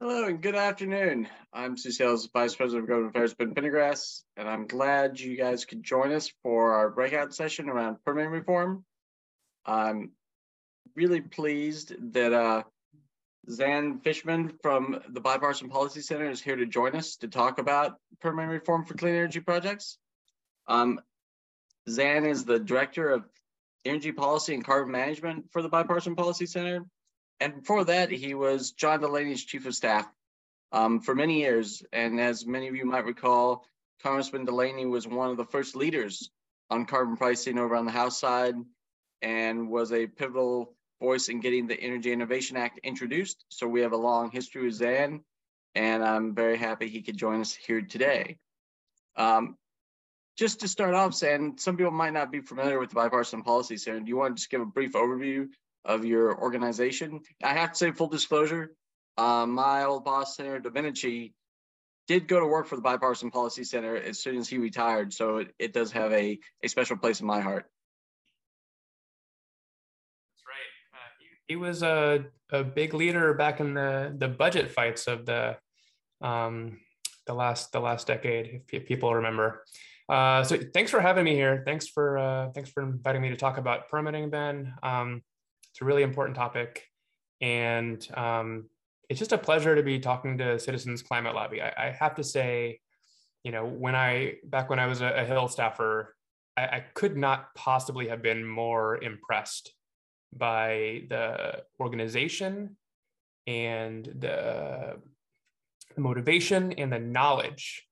Hello and good afternoon. I'm CCL's Vice President of Government Affairs, Ben Pendergrass, and I'm glad you guys could join us for our breakout session around permitting reform. I'm really pleased that uh, Xan Fishman from the Bipartisan Policy Center is here to join us to talk about permitting reform for clean energy projects. Um, Xan is the Director of Energy Policy and Carbon Management for the Bipartisan Policy Center, and before that, he was John Delaney's chief of staff um, for many years. And as many of you might recall, Congressman Delaney was one of the first leaders on carbon pricing over on the House side and was a pivotal voice in getting the Energy Innovation Act introduced. So we have a long history with Xan, and I'm very happy he could join us here today. Um, just to start off, Xan, some people might not be familiar with the Bipartisan Policy Center. Do you want to just give a brief overview of your organization. I have to say, full disclosure, uh, my old boss, Senator Domenici, did go to work for the Bipartisan Policy Center as soon as he retired. So it, it does have a, a special place in my heart. That's right. Uh, he, he, was a, a big leader back in the, the budget fights of the um, the last the last decade, if, people remember. Uh, so thanks for having me here. Thanks for uh, thanks for inviting me to talk about permitting, Ben. Um, it's a really important topic. And um, it's just a pleasure to be talking to Citizens Climate Lobby. I, I, have to say, you know, when I, back when I was a, a Hill staffer, I, I could not possibly have been more impressed by the organization and the motivation and the knowledge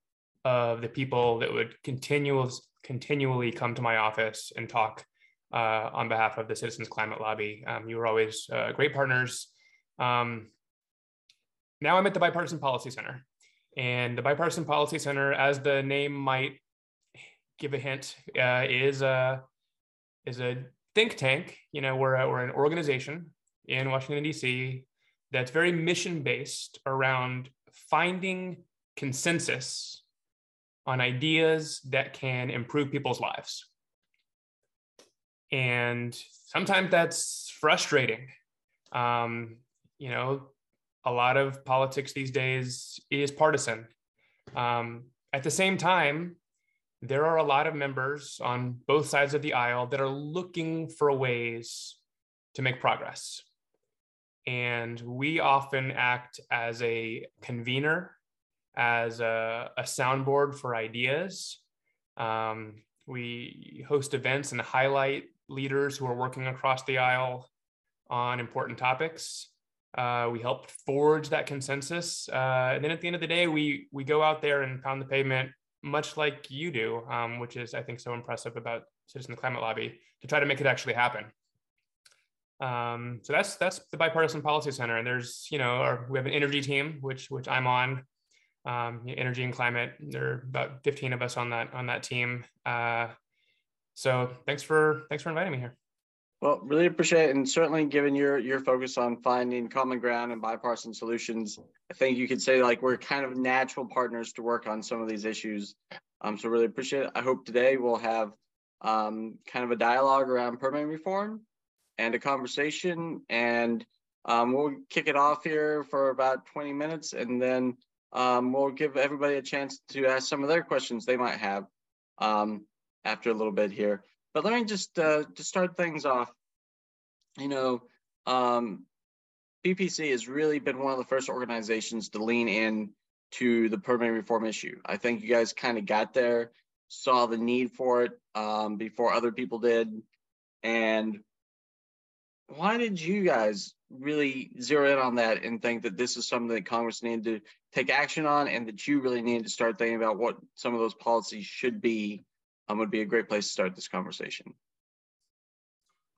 of the people that would continually continually come to my office and talk uh, on behalf of the Citizens Climate Lobby. Um, you were always uh, great partners. Um, now I'm at the Bipartisan Policy Center. And the Bipartisan Policy Center, as the name might give a hint, uh, is, a, is a think tank. You know, we're, a, we're an organization in Washington, D.C. that's very mission based around finding consensus on ideas that can improve people's lives. And sometimes that's frustrating. Um, you know, a lot of politics these days is partisan. Um, at the same time, there are a lot of members on both sides of the aisle that are looking for ways to make progress. And we often act as a convener, as a, a soundboard for ideas. Um, we host events and highlight leaders who are working across the aisle on important topics. Uh, we help forge that consensus. Uh, and then at the end of the day, we we go out there and pound the pavement, much like you do, um, which is I think so impressive about Citizen Climate Lobby to try to make it actually happen. Um, so that's that's the bipartisan policy center, and there's you know our, we have an energy team, which which I'm on, um, energy and climate. There are about 15 of us on that on that team. Uh, so thanks for thanks for inviting me here. Well, really appreciate it, and certainly given your your focus on finding common ground and bipartisan solutions, I think you could say like we're kind of natural partners to work on some of these issues. Um, so really appreciate it. I hope today we'll have um, kind of a dialogue around permitting reform and a conversation, and um, we'll kick it off here for about 20 minutes, and then um, we'll give everybody a chance to ask some of their questions they might have. Um, after a little bit here. But let me just uh, to start things off. You know, um, BPC has really been one of the first organizations to lean in to the permitting reform issue. I think you guys kind of got there, saw the need for it um, before other people did, and why did you guys really zero in on that and think that this is something that Congress needed to take action on, and that you really needed to start thinking about what some of those policies should be um, would be a great place to start this conversation.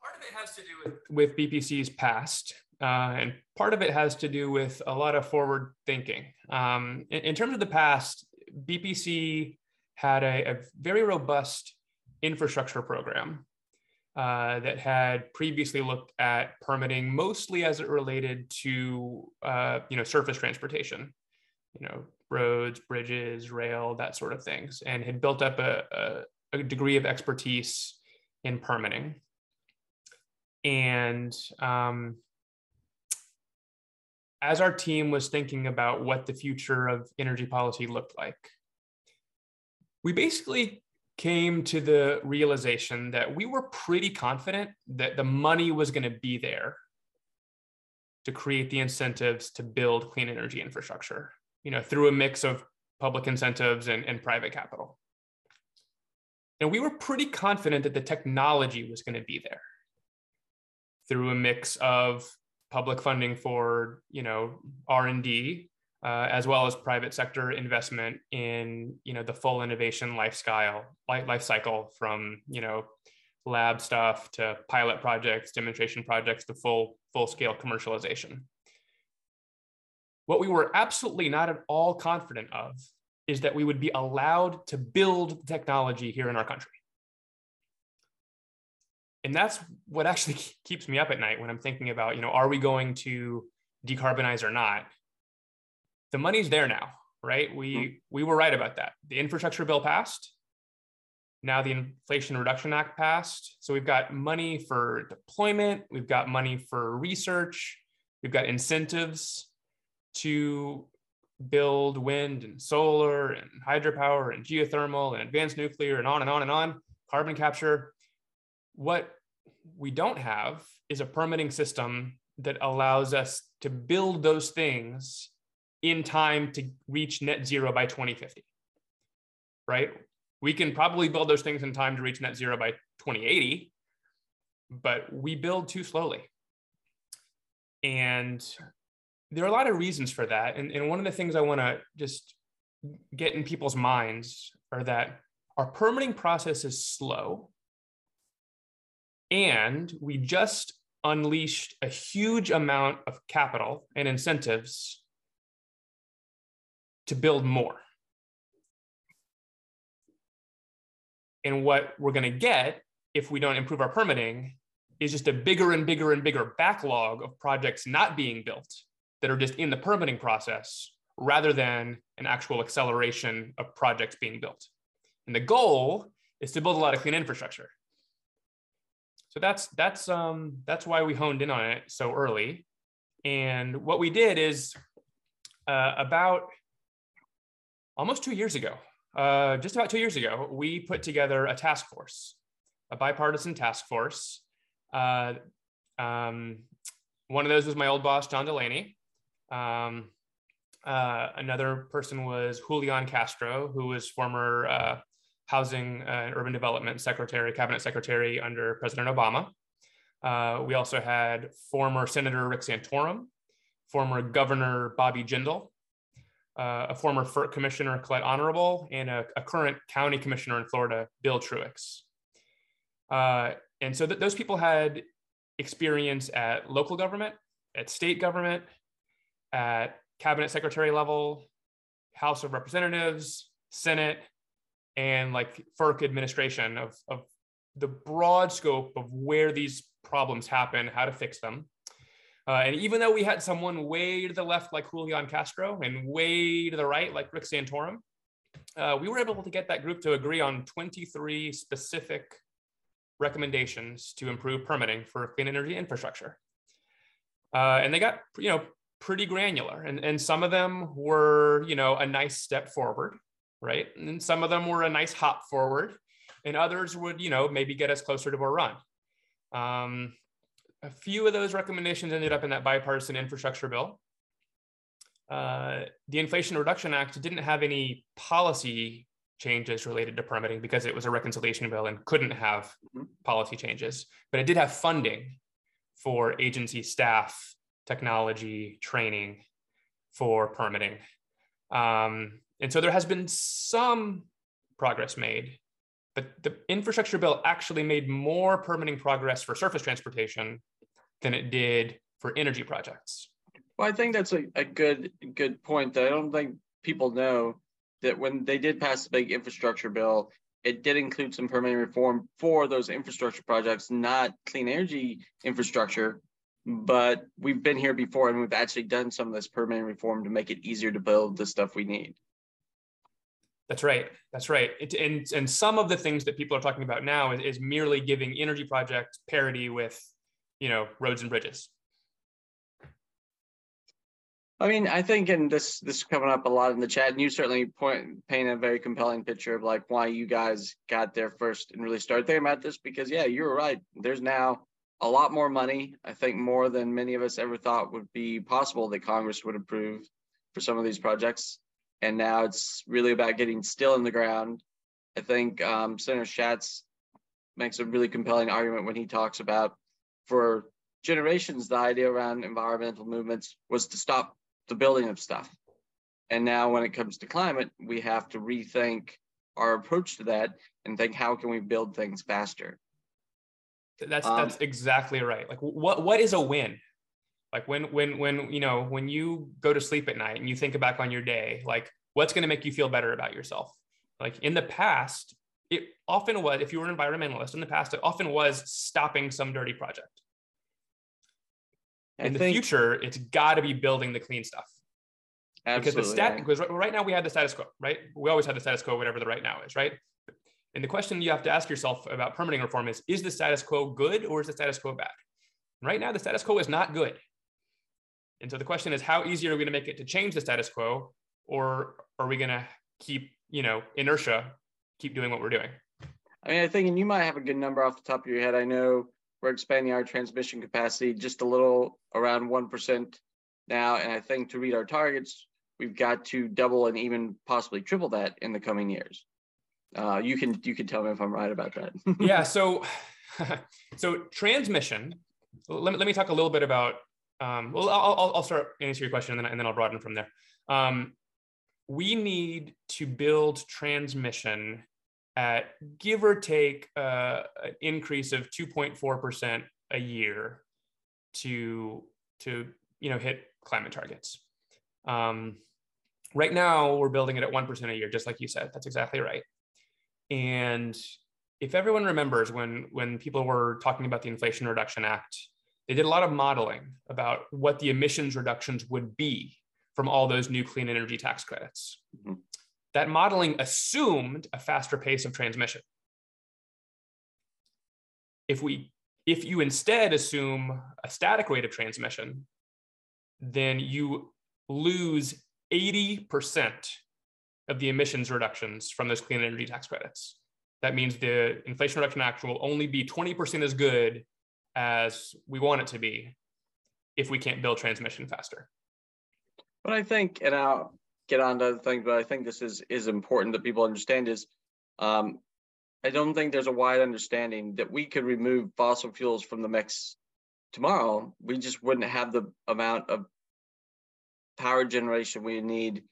Part of it has to do with, with BPC's past, uh, and part of it has to do with a lot of forward thinking. Um, in, in, terms of the past, BPC had a, a very robust infrastructure program uh, that had previously looked at permitting mostly as it related to uh, you know surface transportation, you know roads, bridges, rail, that sort of things, and had built up a, a, degree of expertise in permitting. And um, as our team was thinking about what the future of energy policy looked like, we basically came to the realization that we were pretty confident that the money was going to be there to create the incentives to build clean energy infrastructure, you know, through a mix of public incentives and, and private capital. And we were pretty confident that the technology was going to be there through a mix of public funding for, you know, R&D, uh, as well as private sector investment in, you know, the full innovation lifestyle, life, life cycle from, you know, lab stuff to pilot projects, demonstration projects to full full scale commercialization. What we were absolutely not at all confident of is that we would be allowed to build technology here in our country. And that's what actually keeps me up at night when I'm thinking about, you know, are we going to decarbonize or not? The money's there now, right? We mm-hmm. we were right about that. The infrastructure bill passed. Now the Inflation Reduction Act passed. So we've got money for deployment, we've got money for research, we've got incentives to build wind and solar and hydropower and geothermal and advanced nuclear and on and on and on, carbon capture. What we don't have is a permitting system that allows us to build those things in time to reach net zero by 2050. Right? we can probably build those things in time to reach net zero by 2080, but we build too slowly. And there are a lot of reasons for that. And, and one of the things I want to just get in people's minds are that our permitting process is slow. And we just unleashed a huge amount of capital and incentives to build more. And what we're going to get if we don't improve our permitting is just a bigger and bigger and bigger backlog of projects not being built that are just in the permitting process rather than an actual acceleration of projects being built. And the goal is to build a lot of clean infrastructure. So that's that's um, that's why we honed in on it so early. And what we did is uh, about almost two years ago, uh, just about two years ago, we put together a task force, a bipartisan task force. Uh, um, one of those was my old boss, John Delaney. Um, uh, another person was Julian Castro, who was former uh, Housing and Urban Development Secretary, Cabinet Secretary under President Obama. Uh, we also had former Senator Rick Santorum, former Governor Bobby Jindal, uh, a former FERC commissioner, Colette Honorable, and a, a, current county commissioner in Florida, Bill Truex. Uh, and so th- those people had experience at local government, at state government, at cabinet secretary level, House of Representatives, Senate, and like FERC administration of, of the broad scope of where these problems happen, how to fix them. Uh, and even though we had someone way to the left like Julian Castro and way to the right like Rick Santorum, uh, we were able to get that group to agree on 23 specific recommendations to improve permitting for clean energy infrastructure. Uh, and they got, you know, pretty granular. And, and some of them were, you know, a nice step forward, right? And some of them were a nice hop forward. And others would, you know, maybe get us closer to a run. Um, a few of those recommendations ended up in that bipartisan infrastructure bill. Uh, the Inflation Reduction Act didn't have any policy changes related to permitting because it was a reconciliation bill and couldn't have mm-hmm. policy changes, but it did have funding for agency staff, technology, training for permitting. Um, and so there has been some progress made, but the infrastructure bill actually made more permitting progress for surface transportation than it did for energy projects. Well, I think that's a, a good good point that I don't think people know that when they did pass the big infrastructure bill, it did include some permitting reform for those infrastructure projects, not clean energy infrastructure. But we've been here before and we've actually done some of this permitting reform to make it easier to build the stuff we need. That's right. That's right. It, and, and some of the things that people are talking about now is, is merely giving energy projects parity with you know, roads and bridges. I mean, I think, and this this is coming up a lot in the chat, and you certainly point paint a very compelling picture of like why you guys got there first and really started thinking about this. Because yeah, you're right. There's now a lot more money. I think more than many of us ever thought would be possible that Congress would approve for some of these projects. And now it's really about getting still in the ground. I think um, Senator Schatz makes a really compelling argument when he talks about for generations the idea around environmental movements was to stop the building of stuff. And now when it comes to climate, we have to rethink our approach to that and think how can we build things faster? That's um, that's exactly right. Like what what is a win? Like when when when you know when you go to sleep at night and you think back on your day, like what's going to make you feel better about yourself? Like in the past, it often was if you were an environmentalist in the past, it often was stopping some dirty project in the think, future, it's got to be building the clean stuff. Because the stat, because right now we have the status quo, right? We always have the status quo, whatever the right now is, right? And the question you have to ask yourself about permitting reform is: Is the status quo good or is the status quo bad? right now, the status quo is not good. And so the question is: How easy are we going to make it to change the status quo, or are we going to keep, you know, inertia, keep doing what we're doing? I mean, I think, and you might have a good number off the top of your head. I know we're expanding our transmission capacity just a little around 1% now. And I think to read our targets, we've got to double and even possibly triple that in the coming years. Uh, you can you can tell me if I'm right about that. yeah. So so transmission. Let me, let me talk a little bit about. Um, well, I'll, I'll start answer your question and then, and then I'll broaden from there. Um, we need to build transmission at give or take uh, an increase of 2.4% a year to to you know hit climate targets. Um, right now, we're building it at 1% a year, just like you said. That's exactly right. And if everyone remembers when when people were talking about the Inflation Reduction Act, they did a lot of modeling about what the emissions reductions would be from all those new clean energy tax credits. Mm-hmm that modeling assumed a faster pace of transmission. If we if you instead assume a static rate of transmission, then you lose 80% of the emissions reductions from those clean energy tax credits. That means the Inflation Reduction Act will only be 20% as good as we want it to be if we can't build transmission faster. But I think, and I'll get on to other things, but I think this is is important that people understand is um, I don't think there's a wide understanding that we could remove fossil fuels from the mix tomorrow. We just wouldn't have the amount of power generation we need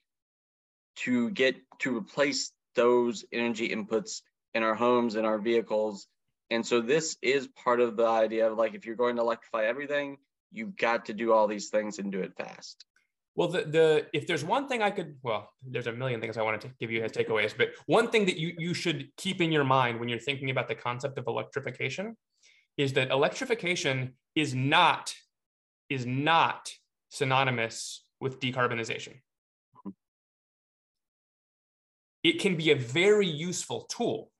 to get to replace those energy inputs in our homes and our vehicles. And so this is part of the idea of like if you're going to electrify everything, you've got to do all these things and do it fast. Well, the the if there's one thing I could, well, there's a million things I wanted to give you as takeaways, but one thing that you you should keep in your mind when you're thinking about the concept of electrification is that electrification is not is not synonymous with decarbonization. It can be a very useful tool,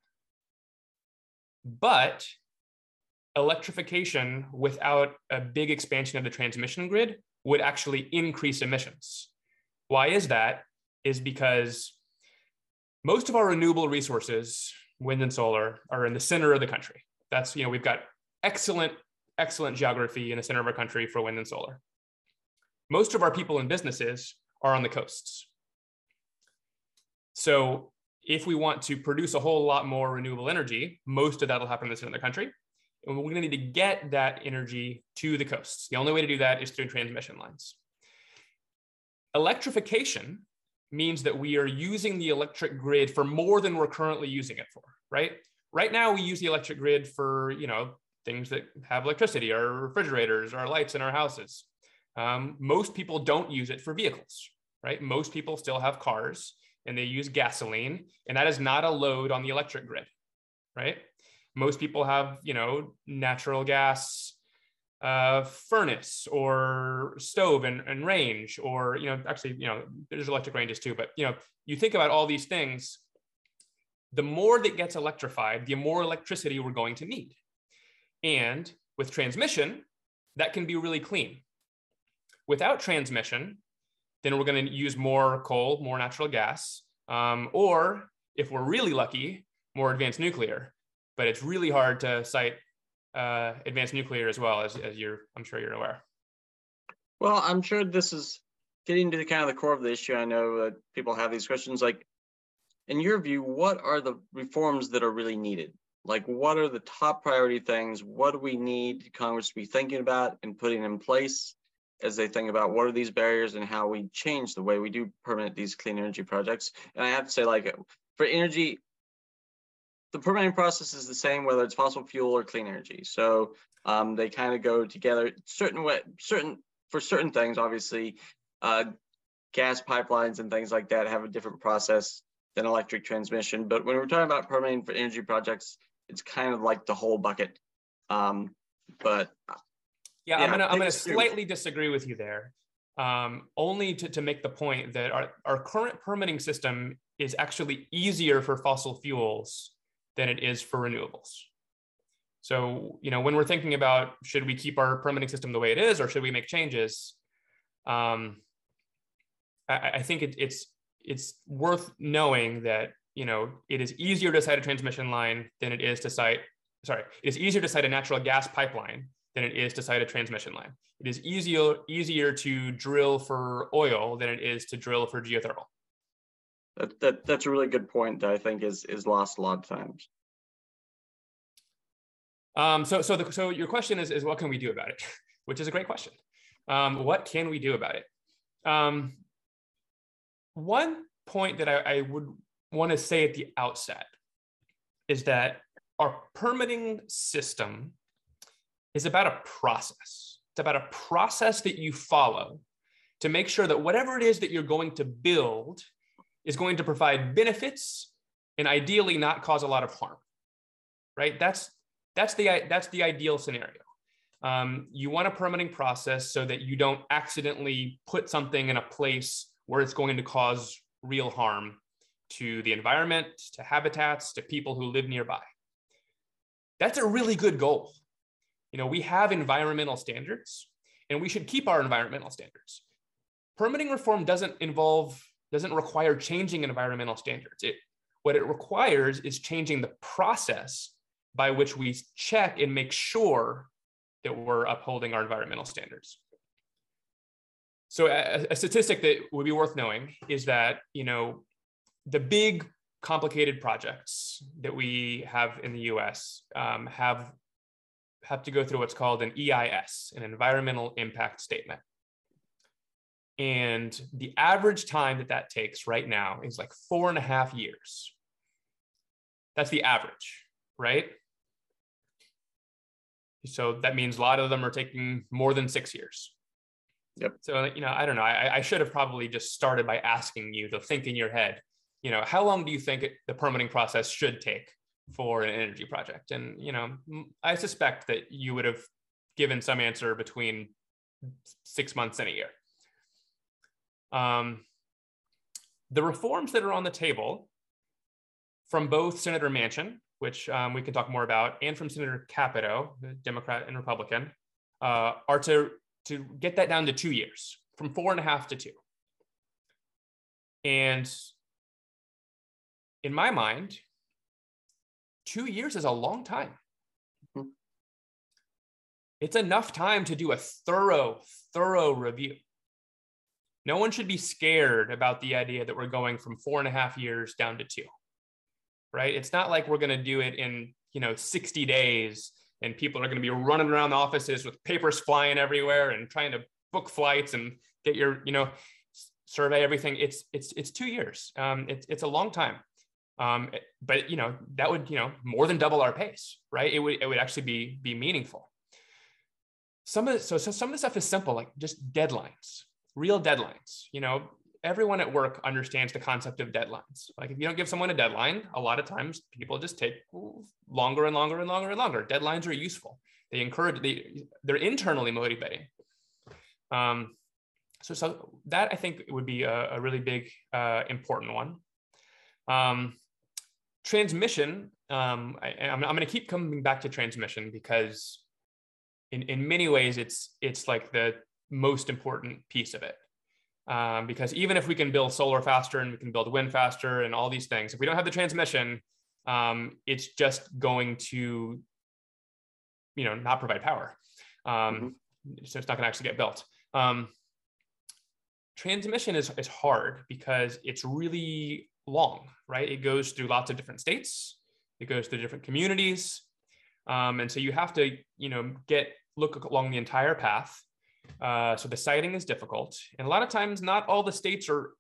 but electrification without a big expansion of the transmission grid would actually increase emissions. Why is that? Is because most of our renewable resources, wind and solar, are in the center of the country. That's, you know, we've got excellent, excellent geography in the center of our country for wind and solar. Most of our people and businesses are on the coasts. So if we want to produce a whole lot more renewable energy, most of that will happen in of the country. And we're going to need to get that energy to the coasts. The only way to do that is through transmission lines. Electrification means that we are using the electric grid for more than we're currently using it for, right? Right now, we use the electric grid for, you know, things that have electricity, our refrigerators, our lights in our houses. Um, most people don't use it for vehicles, right? Most people still have cars and they use gasoline, and that is not a load on the electric grid, right? most people have you know natural gas uh, furnace or stove and, and range or you know actually you know there's electric ranges too but you know you think about all these things the more that gets electrified the more electricity we're going to need and with transmission that can be really clean without transmission then we're going to use more coal, more natural gas, um, or if we're really lucky, more advanced nuclear. But it's really hard to site uh, advanced nuclear as well as, as you're, I'm sure you're aware. Well, I'm sure this is getting to the kind of the core of the issue. I know that people have these questions like, in your view, what are the reforms that are really needed? Like, what are the top priority things? What do we need Congress to be thinking about and putting in place as they think about what are these barriers and how we change the way we do permit these clean energy projects? And I have to say, like, for energy, the permitting process is the same whether it's fossil fuel or clean energy. So um, they kind of go together. Certain way, certain for certain things, obviously, uh, gas pipelines and things like that have a different process than electric transmission. But when we're talking about permitting for energy projects, it's kind of like the whole bucket. Um, but yeah, yeah, I'm gonna I'm gonna slightly disagree with you there. Um, only to, to make the point that our, our current permitting system is actually easier for fossil fuels than it is for renewables. So, you know, when we're thinking about should we keep our permitting system the way it is or should we make changes, um, I, I think it, it's it's worth knowing that you know it is easier to site a transmission line than it is to site sorry it is easier to site a natural gas pipeline than it is to site a transmission line. It is easier easier to drill for oil than it is to drill for geothermal. That, that that's a really good point that i think is is lost a lot of times. Um, so so the, so your question is is what can we do about it? Which is a great question. Um, what can we do about it? Um, one point that I, I would want to say at the outset is that our permitting system is about a process. It's about a process that you follow to make sure that whatever it is that you're going to build is going to provide benefits and ideally not cause a lot of harm. Right? That's that's the that's the ideal scenario. Um, you want a permitting process so that you don't accidentally put something in a place where it's going to cause real harm to the environment, to habitats, to people who live nearby. That's a really good goal. You know, we have environmental standards and we should keep our environmental standards. Permitting reform doesn't involve, doesn't require changing environmental standards. It, what it requires is changing the process by which we check and make sure that we're upholding our environmental standards. So a, a, statistic that would be worth knowing is that, you know, the big complicated projects that we have in the US um, have, have to go through what's called an EIS, an environmental impact statement. And the average time that that takes right now is like four and a half years. That's the average, right? So that means a lot of them are taking more than six years. Yep. So, you know, I don't know. I, I should have probably just started by asking you to think in your head, you know, how long do you think it, the permitting process should take for an energy project? And, you know, I suspect that you would have given some answer between six months and a year. Um, the reforms that are on the table from both Senator Manchin, which um, we can talk more about, and from Senator Capito, Democrat and Republican, uh, are to to get that down to two years from four and a half to two. And in my mind, two years is a long time. Mm-hmm. It's enough time to do a thorough, thorough review. No one should be scared about the idea that we're going from four and a half years down to two, right? It's not like we're going to do it in, you know, 60 days and people are going to be running around the offices with papers flying everywhere and trying to book flights and get your you know survey everything it's it's it's two years um, it's, it's a long time um, but you know that would you know more than double our pace right it would it would actually be be meaningful some of the, so, so some of the stuff is simple like just deadlines real deadlines you know everyone at work understands the concept of deadlines. Like if you don't give someone a deadline, a lot of times people just take longer and longer and longer and longer. Deadlines are useful. They encourage, they, they're internally motivating. Um, so, so that I think would be a, a really big, uh, important one. Um, transmission, um, I, am going to keep coming back to transmission because in, in many ways it's, it's like the most important piece of it. Um, because even if we can build solar faster and we can build wind faster and all these things, if we don't have the transmission, um, it's just going to, you know, not provide power. Um, mm-hmm. So it's not going to actually get built. Um, transmission is, is hard because it's really long, right? It goes through lots of different states. It goes through different communities. Um, and so you have to, you know, get look along the entire path. Uh, so the siting is difficult, and a lot of times not all the states are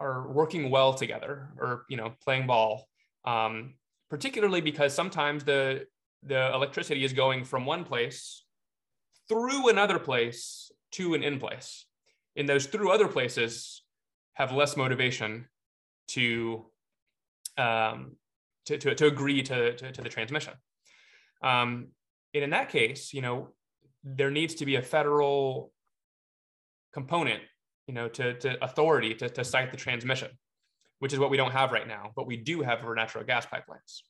are working well together or you know playing ball. Um, particularly because sometimes the the electricity is going from one place through another place to an in place. In those through other places have less motivation to um, to, to, to agree to, to, to the transmission. Um, and in that case, you know, there needs to be a federal component, you know, to, to authority to, to site the transmission, which is what we don't have right now, but we do have for natural gas pipelines.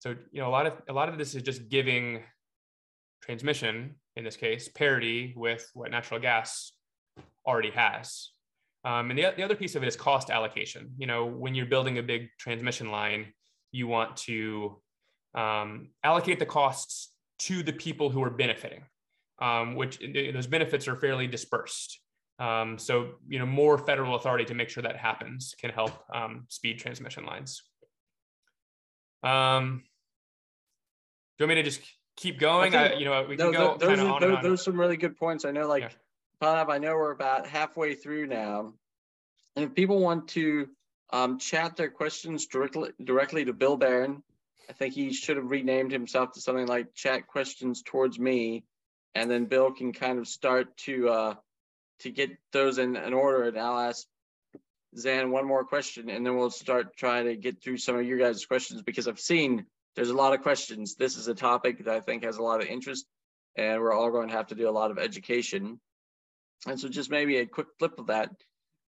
So, you know, a lot of a lot of this is just giving transmission, in this case, parity with what natural gas already has. Um, and the, the other piece of it is cost allocation. You know, when you're building a big transmission line, you want to um, allocate the costs to the people who are benefiting, um, which those benefits are fairly dispersed. Um, so, you know, more federal authority to make sure that happens can help um, speed transmission lines. Um, do you want me to just keep going? I, you know, we can go those, are, those, those are some really good points. I know, like, yeah. I know we're about halfway through now. And if people want to um, chat their questions directly directly to Bill Barron, I think he should have renamed himself to something like chat questions towards me. And then Bill can kind of start to uh, to get those in, in order. And I'll ask Xan one more question, and then we'll start trying to get through some of your guys' questions because I've seen there's a lot of questions. This is a topic that I think has a lot of interest, and we're all going to have to do a lot of education. And so just maybe a quick flip of that.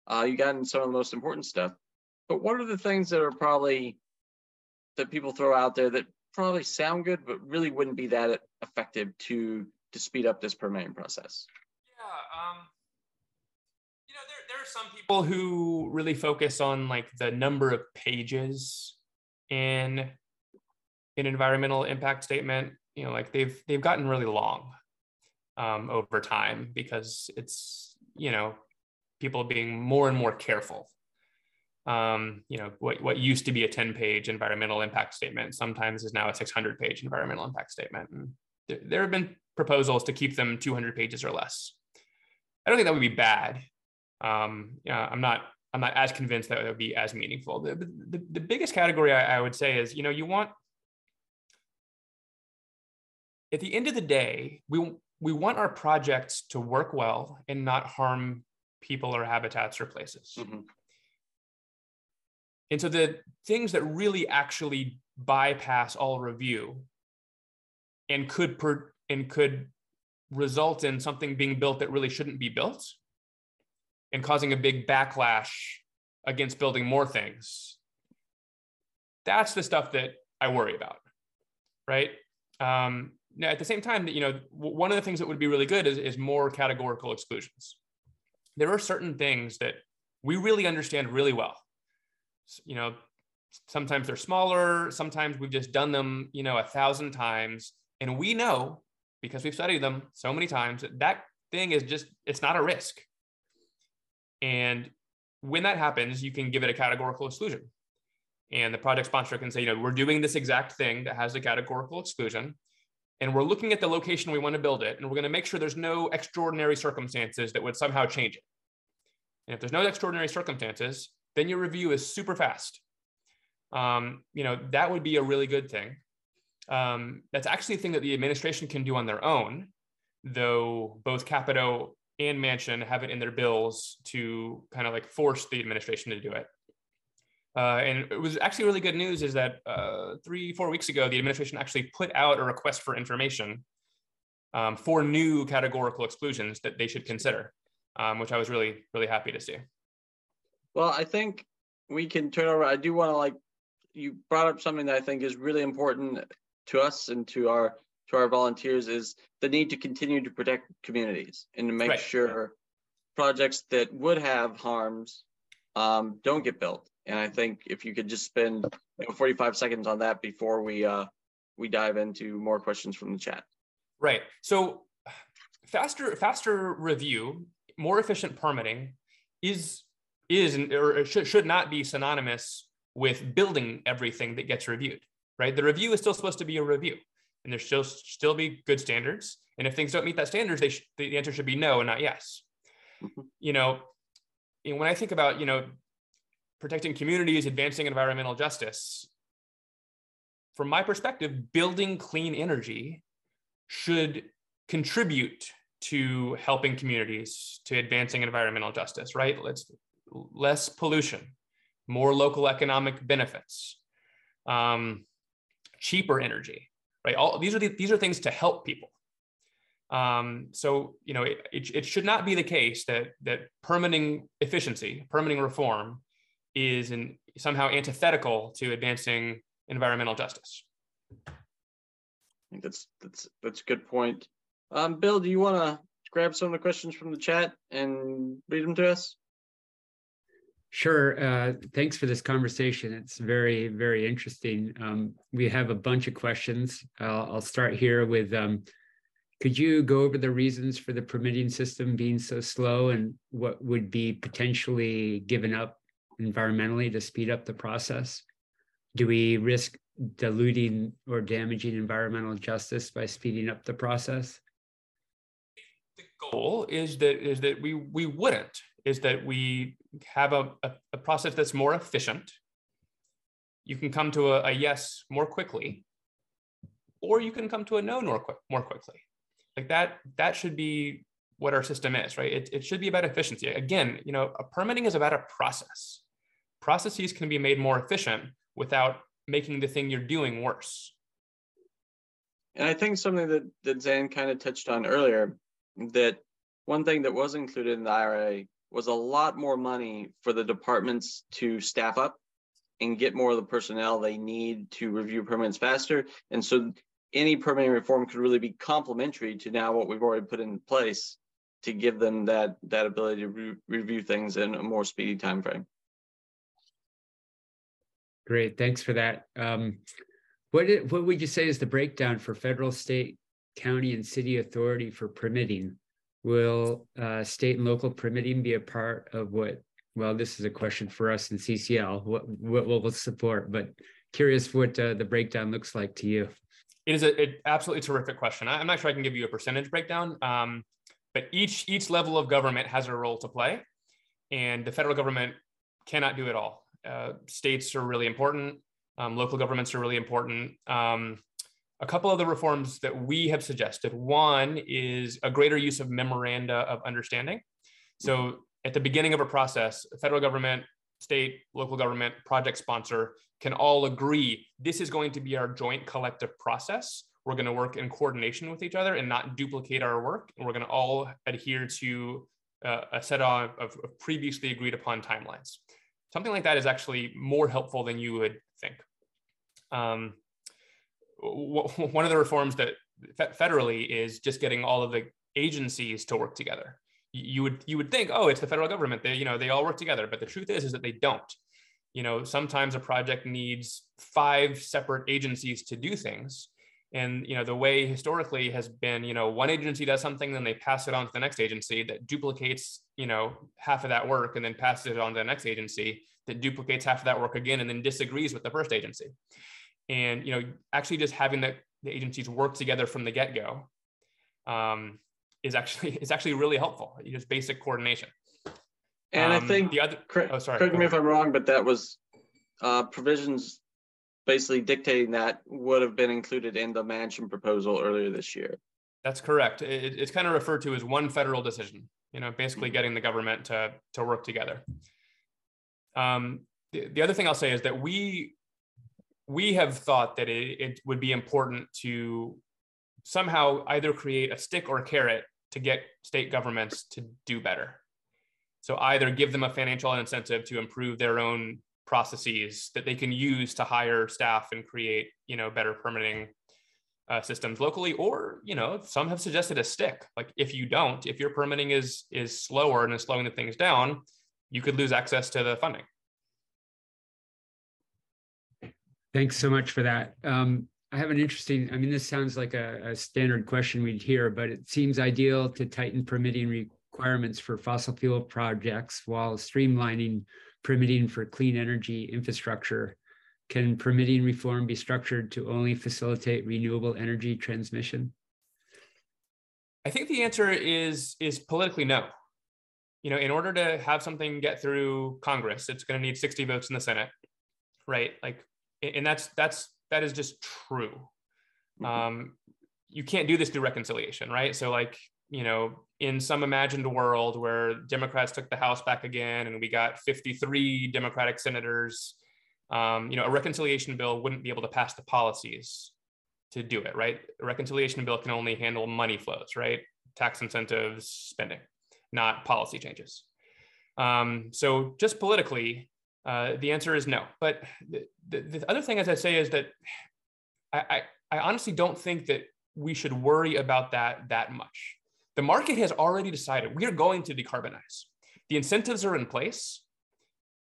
Uh, you got in some of the most important stuff, but what are the things that are probably that people throw out there that probably sound good, but really wouldn't be that effective to to speed up this permitting process? Yeah, um, you know, there are some people who really focus on like the number of pages in an environmental impact statement. You know, like they've they've gotten really long um, over time because it's you know people being more and more careful. Um, you know what what used to be a 10 page environmental impact statement sometimes is now a 600 page environmental impact statement. And there, there have been proposals to keep them 200 pages or less. I don't think that would be bad. Um, I'm not I'm not as convinced that it would be as meaningful. The, the, the biggest category I, I would say is, you know, you want at the end of the day, we we want our projects to work well and not harm people or habitats or places. Mm-hmm. And so the things that really actually bypass all review and could per, and could result in something being built that really shouldn't be built and causing a big backlash against building more things. That's the stuff that I worry about, right? Um, now, at the same time, you know, one of the things that would be really good is, is more categorical exclusions. There are certain things that we really understand really well. You know, sometimes they're smaller, sometimes we've just done them, you know, a thousand times. And we know because we've studied them so many times that that thing is just, it's not a risk. And when that happens, you can give it a categorical exclusion. And the project sponsor can say, you know, we're doing this exact thing that has a categorical exclusion and we're looking at the location we want to build it, and we're going to make sure there's no extraordinary circumstances that would somehow change it. And if there's no extraordinary circumstances, then your review is super fast. Um, you know, that would be a really good thing. Um, that's actually a thing that the administration can do on their own, though both Capito and Manchin have it in their bills to kind of like force the administration to do it. Uh, and it was actually really good news is that uh, three, four weeks ago, the administration actually put out a request for information um, for new categorical exclusions that they should consider, um, which I was really, really happy to see. Well, I think we can turn over. I do want to like, you brought up something that I think is really important to us and to our to our volunteers is the need to continue to protect communities and to make right. sure projects that would have harms um, don't get built. And I think if you could just spend you know, 45 seconds on that before we uh, we dive into more questions from the chat. Right. So faster faster review, more efficient permitting is is or should, should not be synonymous with building everything that gets reviewed. Right. The review is still supposed to be a review, and there still still be good standards. And if things don't meet that standards, they sh- the answer should be no and not yes. Mm-hmm. You know, when I think about you know protecting communities, advancing environmental justice, from my perspective, building clean energy should contribute to helping communities, to advancing environmental justice, right? Let's less pollution, more local economic benefits, um, cheaper energy, right? All these are the, these are things to help people. Um, so you know, it, it, it should not be the case that that permitting efficiency, permitting reform, is an, somehow antithetical to advancing environmental justice. I think that's that's that's a good point. Um, Bill, do you want to grab some of the questions from the chat and read them to us? Sure. Uh, thanks for this conversation. It's very, very interesting. Um, we have a bunch of questions. I'll, I'll start here with um, could you go over the reasons for the permitting system being so slow and what would be potentially given up environmentally to speed up the process? Do we risk diluting or damaging environmental justice by speeding up the process? The goal is that is that we we wouldn't is that we have a, a, a process that's more efficient. You can come to a, a, yes more quickly, or you can come to a no more quick more quickly. Like that that should be what our system is, right? It, it should be about efficiency. Again, you know, a permitting is about a process. Processes can be made more efficient without making the thing you're doing worse. And I think something that, that Xan kind of touched on earlier, that one thing that was included in the IRA was a lot more money for the departments to staff up and get more of the personnel they need to review permits faster. And so any permitting reform could really be complementary to now what we've already put in place to give them that that ability to re- review things in a more speedy time frame. Great, thanks for that. Um, what did, what would you say is the breakdown for federal, state, county, and city authority for permitting? Will uh, state and local permitting be a part of what? Well, this is a question for us in CCL. What what will support? But curious what uh, the breakdown looks like to you. It is a it, absolutely terrific question. I'm not sure I can give you a percentage breakdown, um, but each each level of government has a role to play, and the federal government cannot do it all. Uh, states are really important. Um, local governments are really important. Um, a couple of the reforms that we have suggested. One is a greater use of memoranda of understanding. So at the beginning of a process, federal government, state, local government, project sponsor can all agree this is going to be our joint collective process. We're going to work in coordination with each other and not duplicate our work. And we're going to all adhere to uh, a set of, of previously agreed upon timelines something like that is actually more helpful than you would think. Um, one of the reforms that federally is just getting all of the agencies to work together. You would you would think, oh, it's the federal government. They you know they all work together, but the truth is is that they don't. You know, sometimes a project needs five separate agencies to do things, and you know the way historically has been you know one agency does something then they pass it on to the next agency that duplicates you know half of that work and then passes it on to the next agency that duplicates half of that work again and then disagrees with the first agency. And you know actually just having the, the agencies work together from the get-go um, is actually is actually really helpful just basic coordination. And um, i think the other oh sorry correct me if i'm wrong but that was uh, provisions basically dictating that would have been included in the Manchin proposal earlier this year. That's correct. It, it's kind of referred to as one federal decision. You know, basically mm-hmm. getting the government to to work together. Um, the, the other thing I'll say is that we we have thought that it, it would be important to somehow either create a stick or a carrot to get state governments to do better. So either give them a financial incentive to improve their own processes that they can use to hire staff and create you know better permitting uh, systems locally, or you know, some have suggested a stick. Like if you don't, if your permitting is is slower and is slowing the things down, you could lose access to the funding. Thanks so much for that. Um, I have an interesting, I mean, this sounds like a, a, standard question we'd hear, but it seems ideal to tighten permitting requirements for fossil fuel projects while streamlining permitting for clean energy infrastructure. Can permitting reform be structured to only facilitate renewable energy transmission? I think the answer is is politically no. You know, in order to have something get through Congress, it's going to need 60 votes in the Senate, right? Like, and that's that's that is just true. Mm-hmm. Um, you can't do this through reconciliation, right? So, like, you know, in some imagined world where Democrats took the House back again and we got 53 Democratic senators um, you know, a reconciliation bill wouldn't be able to pass the policies to do it, right? A reconciliation bill can only handle money flows, right? Tax incentives, spending, not policy changes. Um, so just politically, uh, the answer is no. But the, the, the, other thing, as I say, is that I, I, I honestly don't think that we should worry about that that much. The market has already decided we are going to decarbonize. The incentives are in place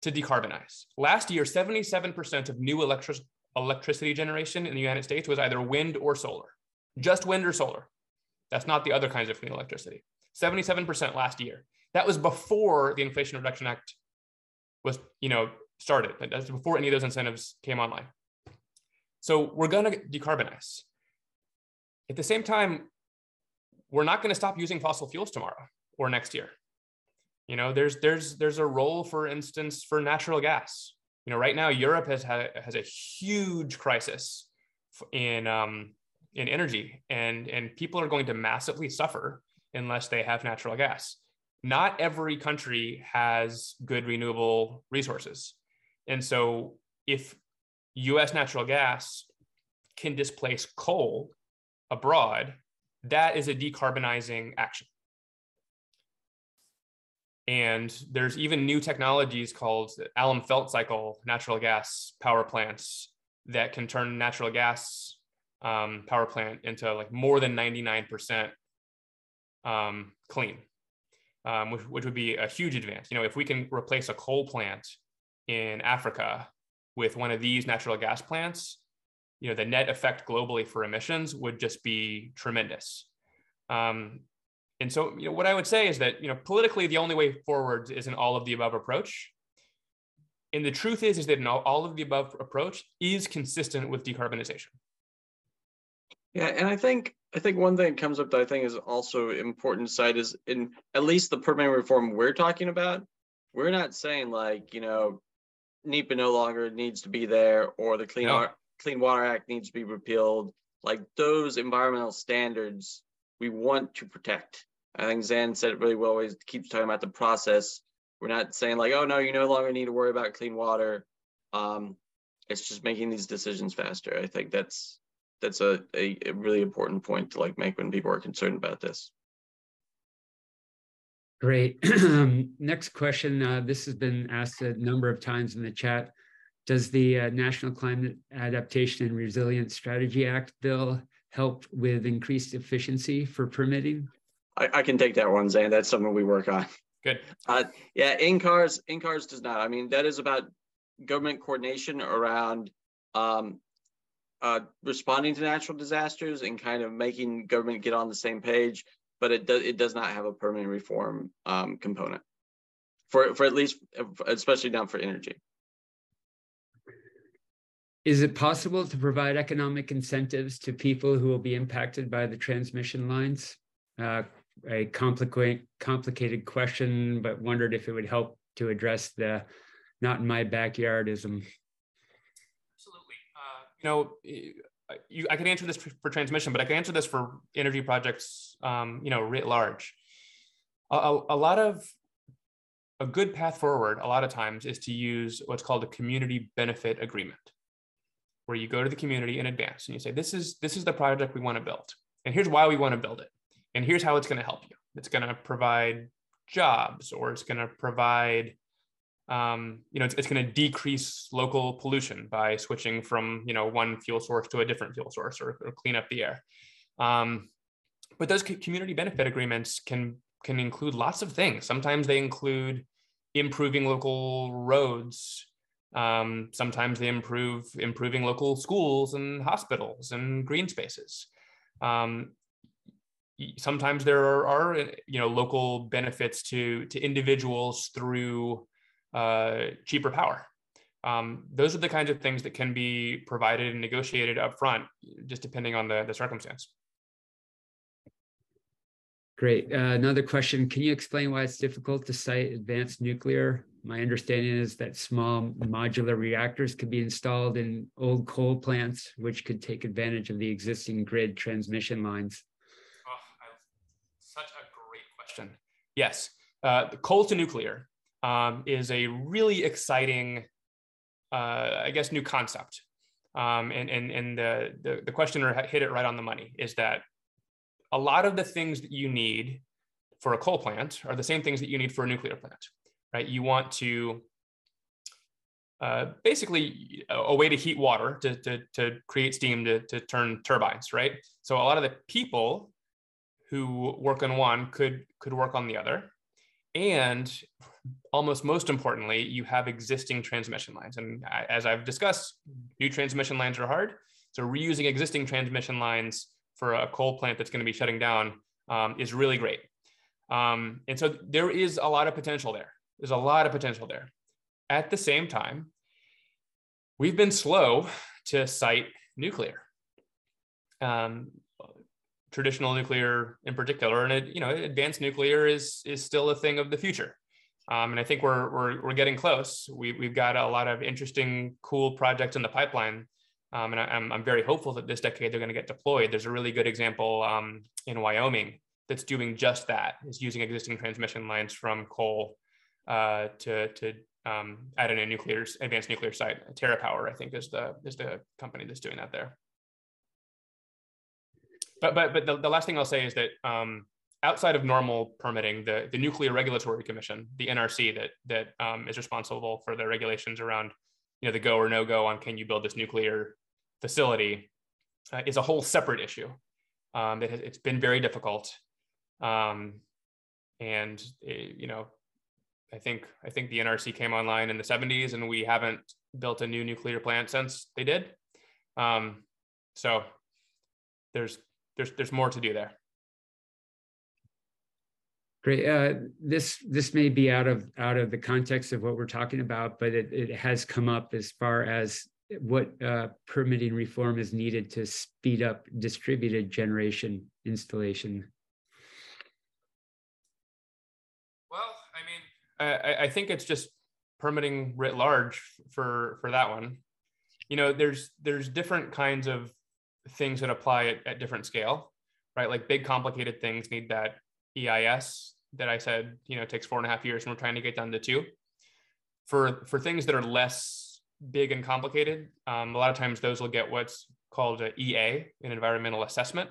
to decarbonize. Last year, 77% of new electric, electricity generation in the United States was either wind or solar, just wind or solar. That's not the other kinds of clean electricity. 77% last year. That was before the Inflation Reduction Act was, you know, started. Before any of those incentives came online. So we're going to decarbonize. At the same time, we're not going to stop using fossil fuels tomorrow or next year. You know there's there's there's a role for instance for natural gas. You know right now europe has had has a huge crisis in um in energy and and people are going to massively suffer unless they have natural gas. Not every country has good renewable resources. And so if us natural gas can displace coal abroad that is a decarbonizing action and there's even new technologies called Allam-Fetvedt cycle natural gas power plants that can turn natural gas um, power plant into like more than 99% um, clean, um, which, which would be a huge advance. You know, if we can replace a coal plant in Africa with one of these natural gas plants, you know, the net effect globally for emissions would just be tremendous. Um, and so, you know, what I would say is that, you know, politically, the only way forward is an all of the above approach. And the truth is, is that an all of the above approach is consistent with decarbonization. Yeah, and I think I think one thing that comes up that I think is also important to cite is in at least the permitting reform we're talking about, we're not saying like, you know, NEPA no longer needs to be there or the Clean, no. Clean Water Act needs to be repealed. Like those environmental standards we want to protect. I think Xan said it really well. He keeps talking about the process. We're not saying like, oh no, you no longer need to worry about clean water. Um, it's just making these decisions faster. I think that's that's a, a, a really important point to like make when people are concerned about this. Great. Next question. Uh, this has been asked a number of times in the chat. Does the uh, National Climate Adaptation and Resilience Strategy Act bill help with increased efficiency for permitting? I, I can take that one, Xan. That's something we work on. Good. Uh, yeah, NCARS, NCARS does not. I mean, that is about government coordination around um, uh, responding to natural disasters and kind of making government get on the same page. But it does it does not have a permitting reform um, component for for at least, especially now for energy. Is it possible to provide economic incentives to people who will be impacted by the transmission lines? Uh, a complicated complicated question, but wondered if it would help to address the not in my backyardism. Absolutely. Uh, you know, you, I can answer this for, transmission, but I can answer this for energy projects, um, you know, writ large. A, a, a lot of a good path forward, a lot of times, is to use what's called a community benefit agreement where you go to the community in advance and you say, this is this is the project we want to build. And here's why we want to build it. And here's how it's going to help you. It's going to provide jobs or it's going to provide um, you know, it's, it's going to decrease local pollution by switching from, you know, one fuel source to a different fuel source or, or clean up the air. Um, but those community benefit agreements can can include lots of things. Sometimes they include improving local roads. Um, sometimes they improve improving local schools and hospitals and green spaces. Um, sometimes there are, are, you know local benefits to to individuals through uh, cheaper power. Um, those are the kinds of things that can be provided and negotiated upfront, just depending on the, the circumstance. Great. Uh, another question. Can you explain why it's difficult to site advanced nuclear? My understanding is that small modular reactors could be installed in old coal plants, which could take advantage of the existing grid transmission lines. Oh, such a great question. Yes. Uh, coal to nuclear um, is a really exciting, uh, I guess, new concept. Um, and and, and the, the, the questioner hit it right on the money is that a lot of the things that you need for a coal plant are the same things that you need for a nuclear plant, right? You want to uh, basically a, a, way to heat water to, to, to create steam to, to turn turbines, right? So a lot of the people who work on one could could work on the other. And almost most importantly, you have existing transmission lines. And as I've discussed, new transmission lines are hard. So reusing existing transmission lines for a coal plant that's going to be shutting down um, is really great. Um, and so there is a lot of potential there. There's a lot of potential there. At the same time, we've been slow to site nuclear. Um, traditional nuclear in particular, and you know, advanced nuclear is is still a thing of the future. Um, and I think we're, we're, we're getting close. We, we've got a lot of interesting, cool projects in the pipeline. Um, and I, am I'm, I'm very hopeful that this decade they're going to get deployed. There's a really good example um, in Wyoming that's doing just that, is using existing transmission lines from coal uh, to, to um, add in a nuclear, advanced nuclear site. TerraPower, I think, is the, is the company that's doing that there. But, but, but the, the last thing I'll say is that um, outside of normal permitting, the, the Nuclear Regulatory Commission, the NRC, that that um, is responsible for the regulations around, you know, the go or no go on can you build this nuclear facility, uh, is a whole separate issue. Um, it has, it's been very difficult, um, and eh, you know, I think I think the NRC came online in the 70s, and we haven't built a new nuclear plant since they did. Um, so there's there's there's more to do there. Great. Uh, this this may be out of out of the context of what we're talking about, but it, it has come up as far as what uh, permitting reform is needed to speed up distributed generation installation. Well, I I, think it's just permitting writ large for for that one. You know, there's there's different kinds of things that apply at, at different scale, right? Like big complicated things need that EIS that I said, you know, takes four and a half years and we're trying to get down to two. For for things that are less big and complicated, um, a lot of times those will get what's called an EA, an environmental assessment.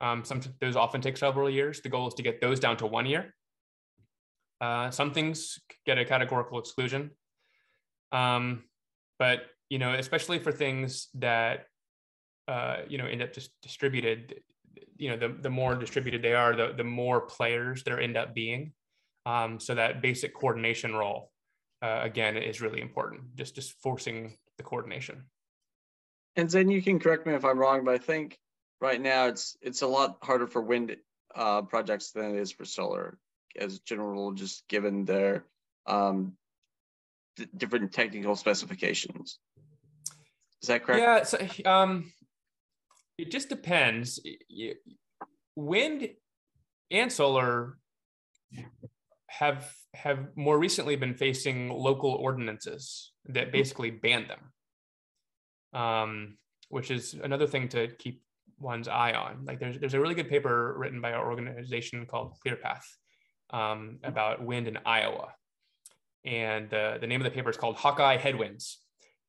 Um, some those often take several years. The goal is to get those down to one year. Uh, some things get a categorical exclusion, um, but you know, especially for things that uh, you know end up just distributed, you know, the, the more distributed they are, the, the more players there end up being. Um, so that basic coordination role, uh, again, is really important, just, just forcing the coordination. And then you can correct me if I'm wrong, but I think right now it's it's a lot harder for wind uh, projects than it is for solar, as general, rule, just given their um, different technical specifications. Is that correct? Yeah. So, um, it just depends. Wind and solar have have more recently been facing local ordinances that basically ban them, um, which is another thing to keep one's eye on. Like there's there's a really good paper written by our organization called ClearPath um, about wind in Iowa, and the the name of the paper is called Hawkeye Headwinds.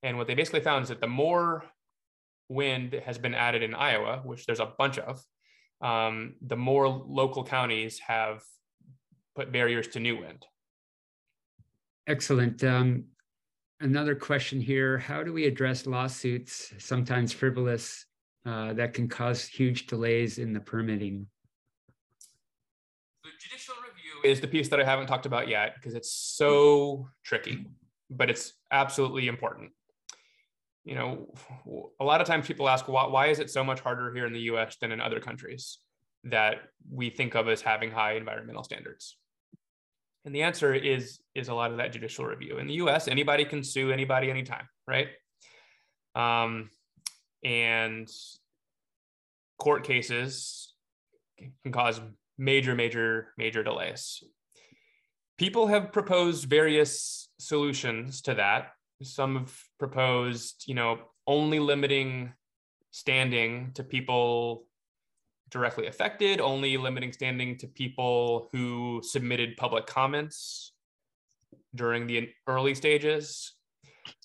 And what they basically found is that the more wind has been added in Iowa, which there's a bunch of, um, the more local counties have put barriers to new wind. Excellent. Um, another question here How do we address lawsuits, sometimes frivolous, uh, that can cause huge delays in the permitting? The judicial review is the piece that I haven't talked about yet because it's so tricky, but it's absolutely important. You know, a lot of times people ask, why, why is it so much harder here in the US than in other countries that we think of as having high environmental standards? And the answer is is a lot of that judicial review. In the U.S., anybody can sue anybody anytime, right? Um, and court cases can cause major, major, major delays. People have proposed various solutions to that. Some have proposed, you know, only limiting standing to people directly affected, only limiting standing to people who submitted public comments during the early stages,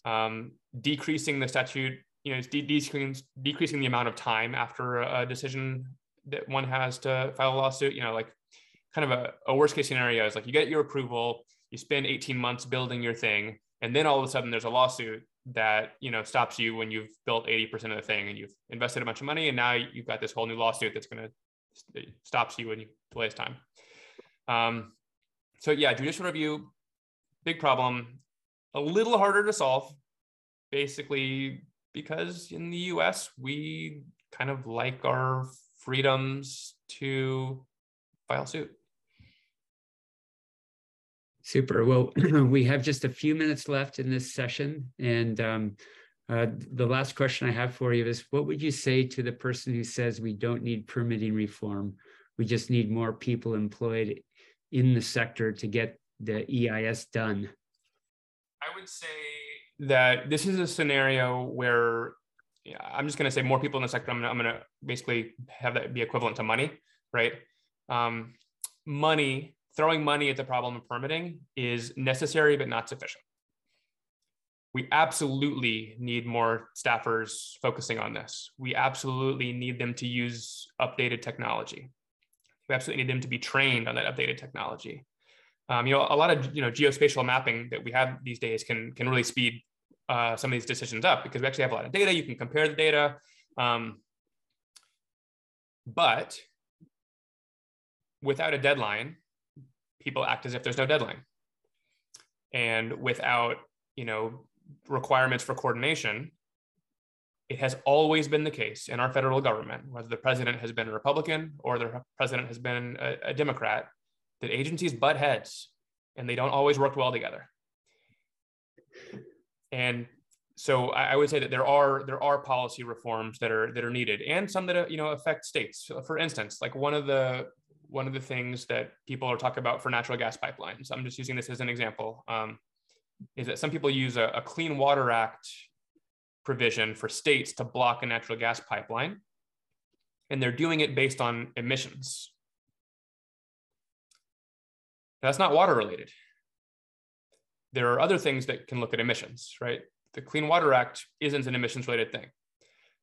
um, decreasing the statute, you know, de- decreasing, decreasing the amount of time after a decision that one has to file a lawsuit, you know, like kind of a, a worst case scenario is like you get your approval, you spend 18 months building your thing, and then all of a sudden there's a lawsuit that you know stops you when you've built 80% of the thing and you've invested a bunch of money and now you've got this whole new lawsuit that's going to stops you when you delays time. Um, so yeah judicial review big problem. A little harder to solve basically because in the us we kind of like our freedoms to file suit Super. Well, we have just a few minutes left in this session. And um, uh, the last question I have for you is what would you say to the person who says we don't need permitting reform? We just need more people employed in the sector to get the EIS done? I would say that this is a scenario where I'm just going to say more people in the sector. I'm going to basically have that be equivalent to money, right? Um, money throwing money at the problem of permitting is necessary but not sufficient. We absolutely need more staffers focusing on this. We absolutely need them to use updated technology. We absolutely need them to be trained on that updated technology. Um, you know, a lot of you know geospatial mapping that we have these days can can really speed uh, some of these decisions up because we actually have a lot of data. You can compare the data, um, but without a deadline, people act as if there's no deadline. And without, you know, requirements for coordination, it has always been the case in our federal government, whether the president has been a Republican or the president has been a, a Democrat, that agencies butt heads and they don't always work well together. And so I, would say that there are there are policy reforms that are that are needed, and some that you know affect states. For instance, like one of the one of the things that people are talking about for natural gas pipelines, I'm just using this as an example, um, is that some people use a, a Clean Water Act provision for states to block a natural gas pipeline, and they're doing it based on emissions. That's not water related. There are other things that can look at emissions, right? The Clean Water Act isn't an emissions related thing.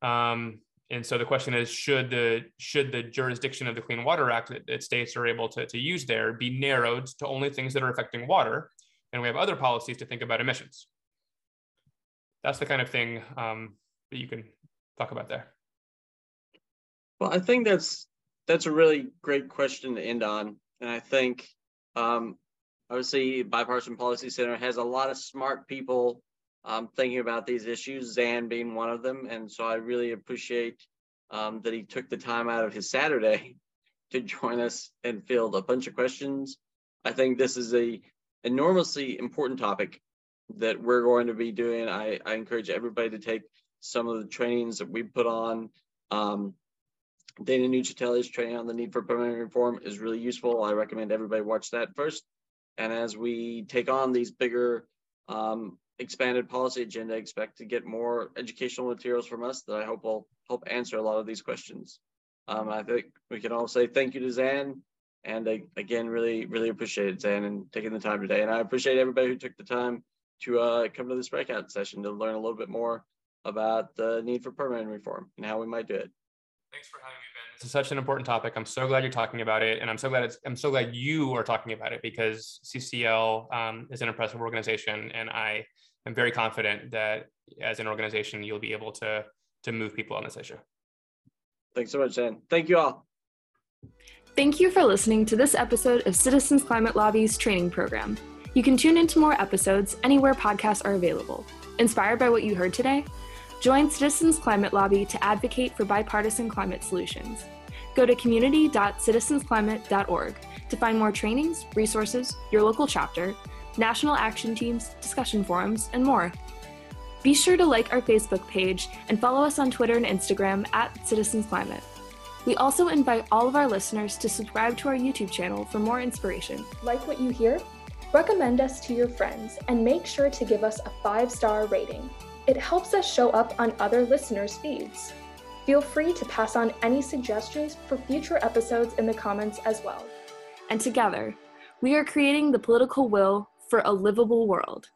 Um, and so the question is should the should the jurisdiction of the clean water act that, that, states are able to, to use there be narrowed to only things that are affecting water and we have other policies to think about emissions that's the kind of thing um, that you can talk about there well i think that's that's a really great question to end on and i think um, obviously bipartisan policy center has a lot of smart people um, thinking about these issues, Xan being one of them. And so I really appreciate um, that he took the time out of his Saturday to join us and field a bunch of questions. I think this is a enormously important topic that we're going to be doing. I, I encourage everybody to take some of the trainings that we put on. Um, Dana Nuccitelli's training on the need for permitting reform is really useful. I recommend everybody watch that first. And as we take on these bigger um, expanded policy agenda, expect to get more educational materials from us that I hope will help answer a lot of these questions. Um, I think we can all say thank you to Xan. And I, again, really, really appreciate it, Xan, and taking the time today. And I appreciate everybody who took the time to uh, come to this breakout session to learn a little bit more about the need for permitting reform and how we might do it. Thanks for having me. It's such an important topic. I'm so glad you're talking about it, and I'm so glad it's. I'm so glad you are talking about it because CCL um, is an impressive organization, and I am very confident that as an organization you'll be able to to move people on this issue. Thanks so much, Dan. Thank you all. Thank you for listening to this episode of Citizens Climate Lobby's training program. You can tune into more episodes anywhere podcasts are available. Inspired by what you heard today? Join Citizens Climate Lobby to advocate for bipartisan climate solutions. Go to community.citizensclimate.org to find more trainings, resources, your local chapter, national action teams, discussion forums, and more. Be sure to like our Facebook page and follow us on Twitter and Instagram at Citizens Climate. We also invite all of our listeners to subscribe to our YouTube channel for more inspiration. Like what you hear? Recommend us to your friends and make sure to give us a five star rating. It helps us show up on other listeners' feeds. Feel free to pass on any suggestions for future episodes in the comments as well. And together, we are creating the political will for a livable world.